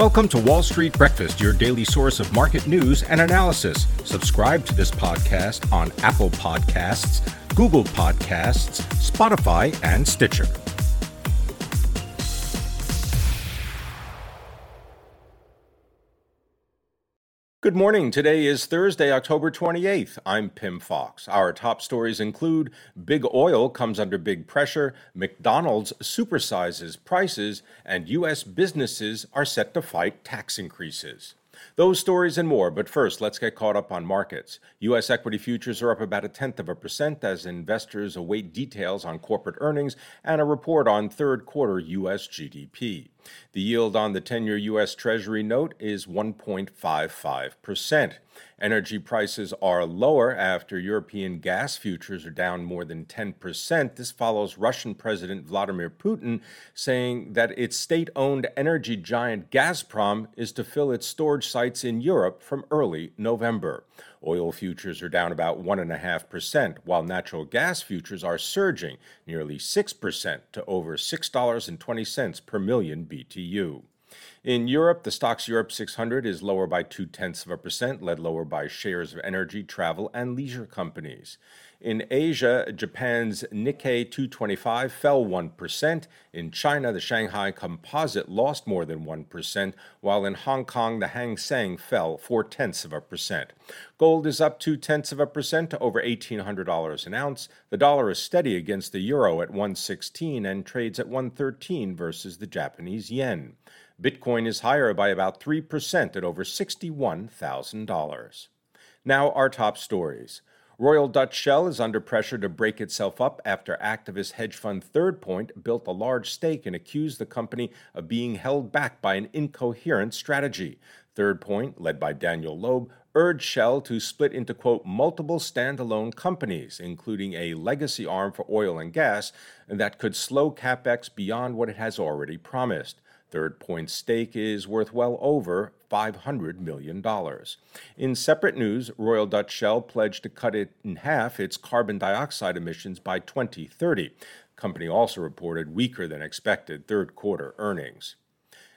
Welcome to Wall Street Breakfast, your daily source of market news and analysis. Subscribe to this podcast on Apple Podcasts, Google Podcasts, Spotify, and Stitcher. Good morning. Today is Thursday, October 28th. I'm Pim Fox. Our top stories include Big Oil comes under big pressure, McDonald's supersizes prices, and U.S. businesses are set to fight tax increases. Those stories and more, but first, let's get caught up on markets. U.S. equity futures are up about a tenth of a percent as investors await details on corporate earnings and a report on third quarter U.S. GDP. The yield on the 10 year U.S. Treasury note is 1.55%. Energy prices are lower after European gas futures are down more than 10%. This follows Russian President Vladimir Putin saying that its state owned energy giant Gazprom is to fill its storage sites in Europe from early November. Oil futures are down about 1.5%, while natural gas futures are surging nearly 6% to over $6.20 per million BTU. In Europe, the Stoxx Europe 600 is lower by two tenths of a percent, led lower by shares of energy, travel, and leisure companies. In Asia, Japan's Nikkei 225 fell 1%. In China, the Shanghai Composite lost more than 1%, while in Hong Kong, the Hang Seng fell 4 tenths of a percent. Gold is up 2 tenths of a percent to over $1,800 an ounce. The dollar is steady against the euro at 116 and trades at 113 versus the Japanese yen. Bitcoin is higher by about 3% at over $61,000. Now, our top stories. Royal Dutch Shell is under pressure to break itself up after activist hedge fund Third Point built a large stake and accused the company of being held back by an incoherent strategy. Third Point, led by Daniel Loeb, urged Shell to split into, quote, multiple standalone companies, including a legacy arm for oil and gas, that could slow capex beyond what it has already promised. Third Point's stake is worth well over $500 million. In separate news, Royal Dutch Shell pledged to cut it in half its carbon dioxide emissions by 2030. The company also reported weaker than expected third quarter earnings.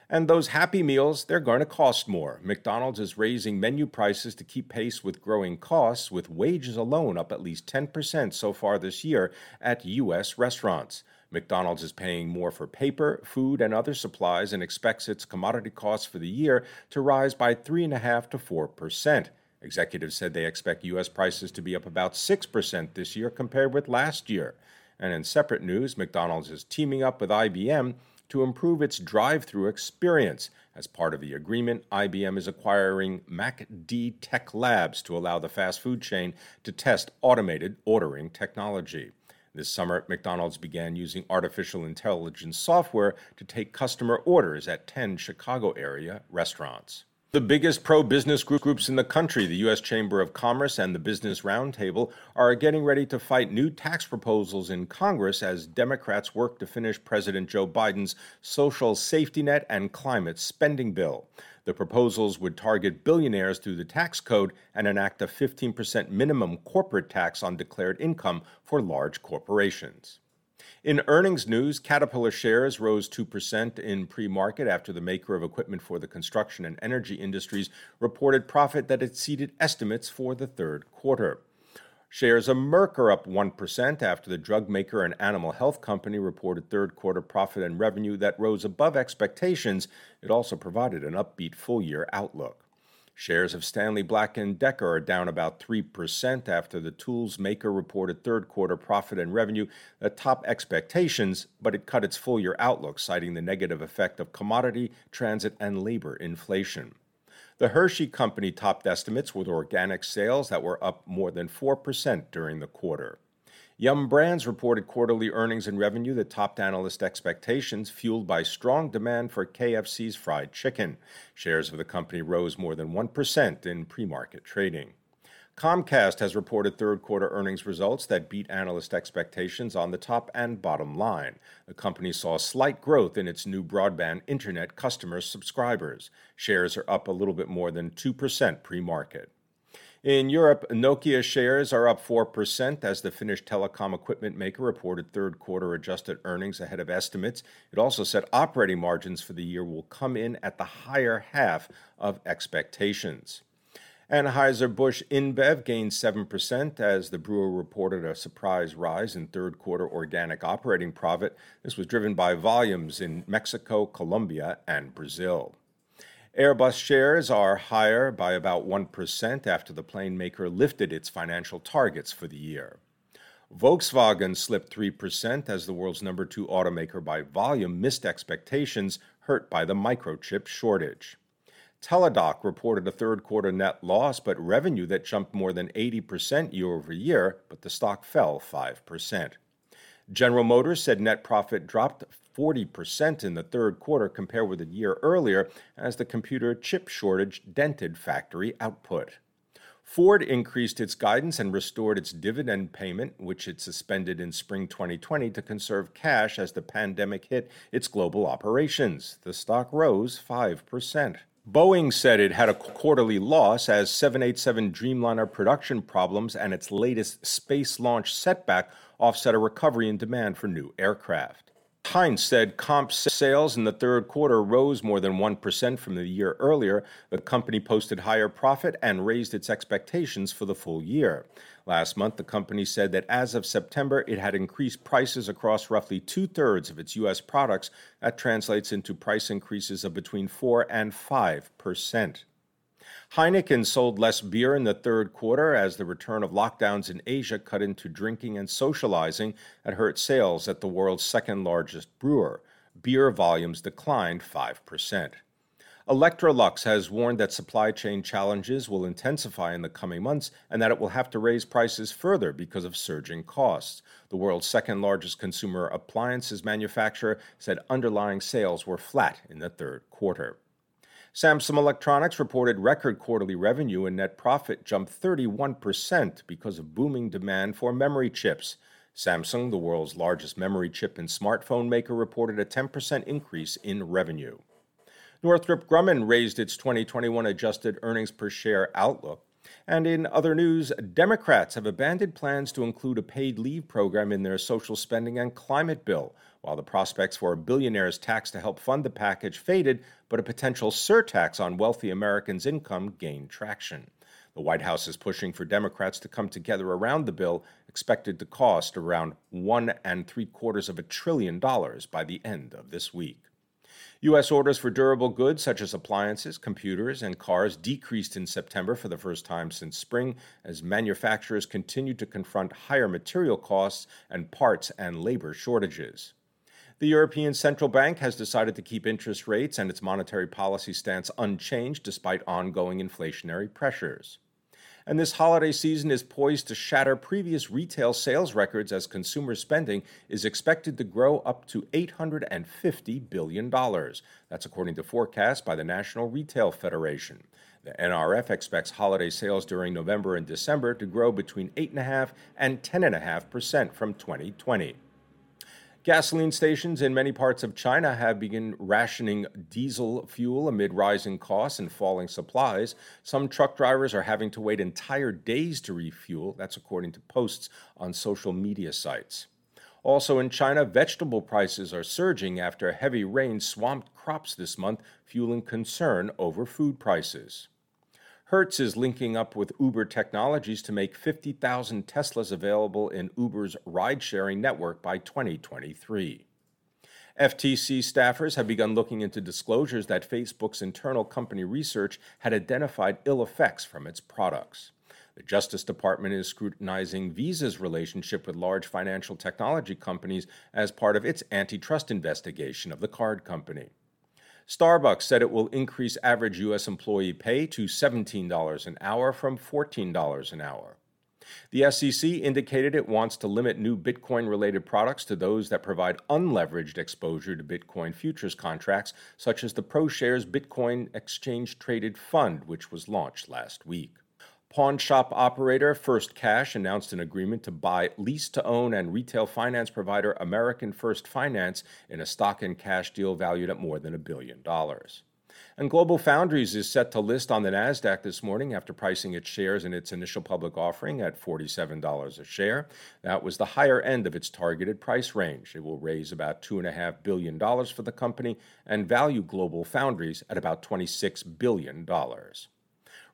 And those happy meals, they're going to cost more. McDonald's is raising menu prices to keep pace with growing costs, with wages alone up at least 10% so far this year at U.S. restaurants. McDonald's is paying more for paper, food, and other supplies and expects its commodity costs for the year to rise by 3.5 to 4 percent. Executives said they expect U.S. prices to be up about 6% this year compared with last year. And in separate news, McDonald's is teaming up with IBM to improve its drive through experience. As part of the agreement, IBM is acquiring McD Tech Labs to allow the fast food chain to test automated ordering technology. This summer, McDonald's began using artificial intelligence software to take customer orders at 10 Chicago area restaurants. The biggest pro business groups in the country, the U.S. Chamber of Commerce and the Business Roundtable, are getting ready to fight new tax proposals in Congress as Democrats work to finish President Joe Biden's social safety net and climate spending bill. The proposals would target billionaires through the tax code and enact a 15% minimum corporate tax on declared income for large corporations. In earnings news, Caterpillar shares rose 2% in pre market after the maker of equipment for the construction and energy industries reported profit that exceeded estimates for the third quarter. Shares of Merck are up 1% after the drug maker and animal health company reported third quarter profit and revenue that rose above expectations. It also provided an upbeat full year outlook. Shares of Stanley Black & Decker are down about 3% after the tools maker reported third quarter profit and revenue that top expectations, but it cut its full year outlook citing the negative effect of commodity, transit and labor inflation. The Hershey Company topped estimates with organic sales that were up more than 4% during the quarter. Yum Brands reported quarterly earnings and revenue that topped analyst expectations, fueled by strong demand for KFC's fried chicken. Shares of the company rose more than 1% in pre market trading. Comcast has reported third quarter earnings results that beat analyst expectations on the top and bottom line. The company saw slight growth in its new broadband internet customer subscribers. Shares are up a little bit more than 2% pre market. In Europe, Nokia shares are up 4% as the Finnish telecom equipment maker reported third quarter adjusted earnings ahead of estimates. It also said operating margins for the year will come in at the higher half of expectations. Anheuser-Busch InBev gained 7% as the brewer reported a surprise rise in third quarter organic operating profit. This was driven by volumes in Mexico, Colombia, and Brazil. Airbus shares are higher by about 1% after the plane maker lifted its financial targets for the year. Volkswagen slipped 3% as the world's number two automaker by volume missed expectations, hurt by the microchip shortage. Teladoc reported a third quarter net loss, but revenue that jumped more than 80% year over year, but the stock fell 5%. General Motors said net profit dropped 40% in the third quarter compared with a year earlier as the computer chip shortage dented factory output. Ford increased its guidance and restored its dividend payment, which it suspended in spring 2020 to conserve cash as the pandemic hit its global operations. The stock rose 5%. Boeing said it had a quarterly loss as 787 Dreamliner production problems and its latest space launch setback offset a recovery in demand for new aircraft. Heinz said comp sales in the third quarter rose more than 1% from the year earlier. The company posted higher profit and raised its expectations for the full year. Last month, the company said that as of September, it had increased prices across roughly two thirds of its U.S. products. That translates into price increases of between 4 and 5 percent. Heineken sold less beer in the third quarter as the return of lockdowns in Asia cut into drinking and socializing and hurt sales at the world's second largest brewer. Beer volumes declined 5%. Electrolux has warned that supply chain challenges will intensify in the coming months and that it will have to raise prices further because of surging costs. The world's second largest consumer appliances manufacturer said underlying sales were flat in the third quarter. Samsung Electronics reported record quarterly revenue and net profit jumped 31% because of booming demand for memory chips. Samsung, the world's largest memory chip and smartphone maker, reported a 10% increase in revenue. Northrop Grumman raised its 2021 adjusted earnings per share outlook. And in other news, Democrats have abandoned plans to include a paid leave program in their social spending and climate bill, while the prospects for a billionaire's tax to help fund the package faded, but a potential surtax on wealthy Americans' income gained traction. The White House is pushing for Democrats to come together around the bill, expected to cost around one and three quarters of a trillion dollars by the end of this week. U.S. orders for durable goods such as appliances, computers, and cars decreased in September for the first time since spring as manufacturers continued to confront higher material costs and parts and labor shortages. The European Central Bank has decided to keep interest rates and its monetary policy stance unchanged despite ongoing inflationary pressures and this holiday season is poised to shatter previous retail sales records as consumer spending is expected to grow up to $850 billion. That's according to forecasts by the National Retail Federation. The NRF expects holiday sales during November and December to grow between 8.5 and 10.5 percent from 2020. Gasoline stations in many parts of China have begun rationing diesel fuel amid rising costs and falling supplies. Some truck drivers are having to wait entire days to refuel. That's according to posts on social media sites. Also in China, vegetable prices are surging after heavy rain swamped crops this month, fueling concern over food prices. Hertz is linking up with Uber Technologies to make 50,000 Teslas available in Uber's ride sharing network by 2023. FTC staffers have begun looking into disclosures that Facebook's internal company research had identified ill effects from its products. The Justice Department is scrutinizing Visa's relationship with large financial technology companies as part of its antitrust investigation of the card company. Starbucks said it will increase average U.S. employee pay to $17 an hour from $14 an hour. The SEC indicated it wants to limit new Bitcoin related products to those that provide unleveraged exposure to Bitcoin futures contracts, such as the ProShares Bitcoin Exchange Traded Fund, which was launched last week. Pawn shop operator First Cash announced an agreement to buy lease to own and retail finance provider American First Finance in a stock and cash deal valued at more than a billion dollars. And Global Foundries is set to list on the NASDAQ this morning after pricing its shares in its initial public offering at $47 a share. That was the higher end of its targeted price range. It will raise about $2.5 billion for the company and value Global Foundries at about $26 billion.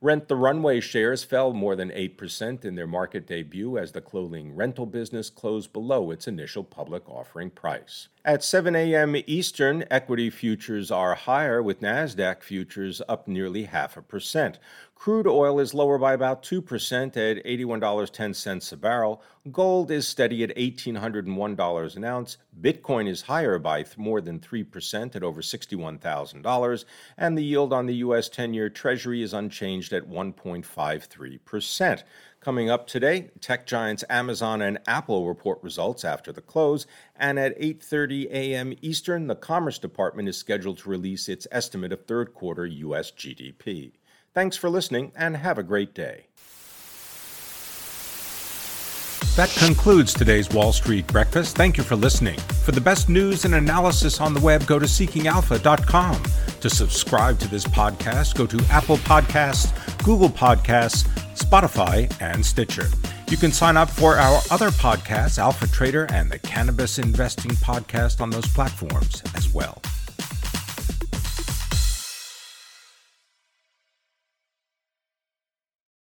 Rent the Runway shares fell more than 8% in their market debut as the clothing rental business closed below its initial public offering price. At 7 a.m. Eastern, equity futures are higher, with NASDAQ futures up nearly half a percent. Crude oil is lower by about 2% at $81.10 a barrel. Gold is steady at $1,801 an ounce. Bitcoin is higher by th- more than 3% at over $61,000. And the yield on the U.S. 10 year Treasury is unchanged at 1.53%. Coming up today, tech giants Amazon and Apple report results after the close, and at 8:30 a.m. Eastern, the Commerce Department is scheduled to release its estimate of third quarter US GDP. Thanks for listening and have a great day. That concludes today's Wall Street Breakfast. Thank you for listening. For the best news and analysis on the web, go to seekingalpha.com. To subscribe to this podcast, go to Apple Podcasts, Google Podcasts, Spotify, and Stitcher. You can sign up for our other podcasts, Alpha Trader and the Cannabis Investing Podcast, on those platforms as well.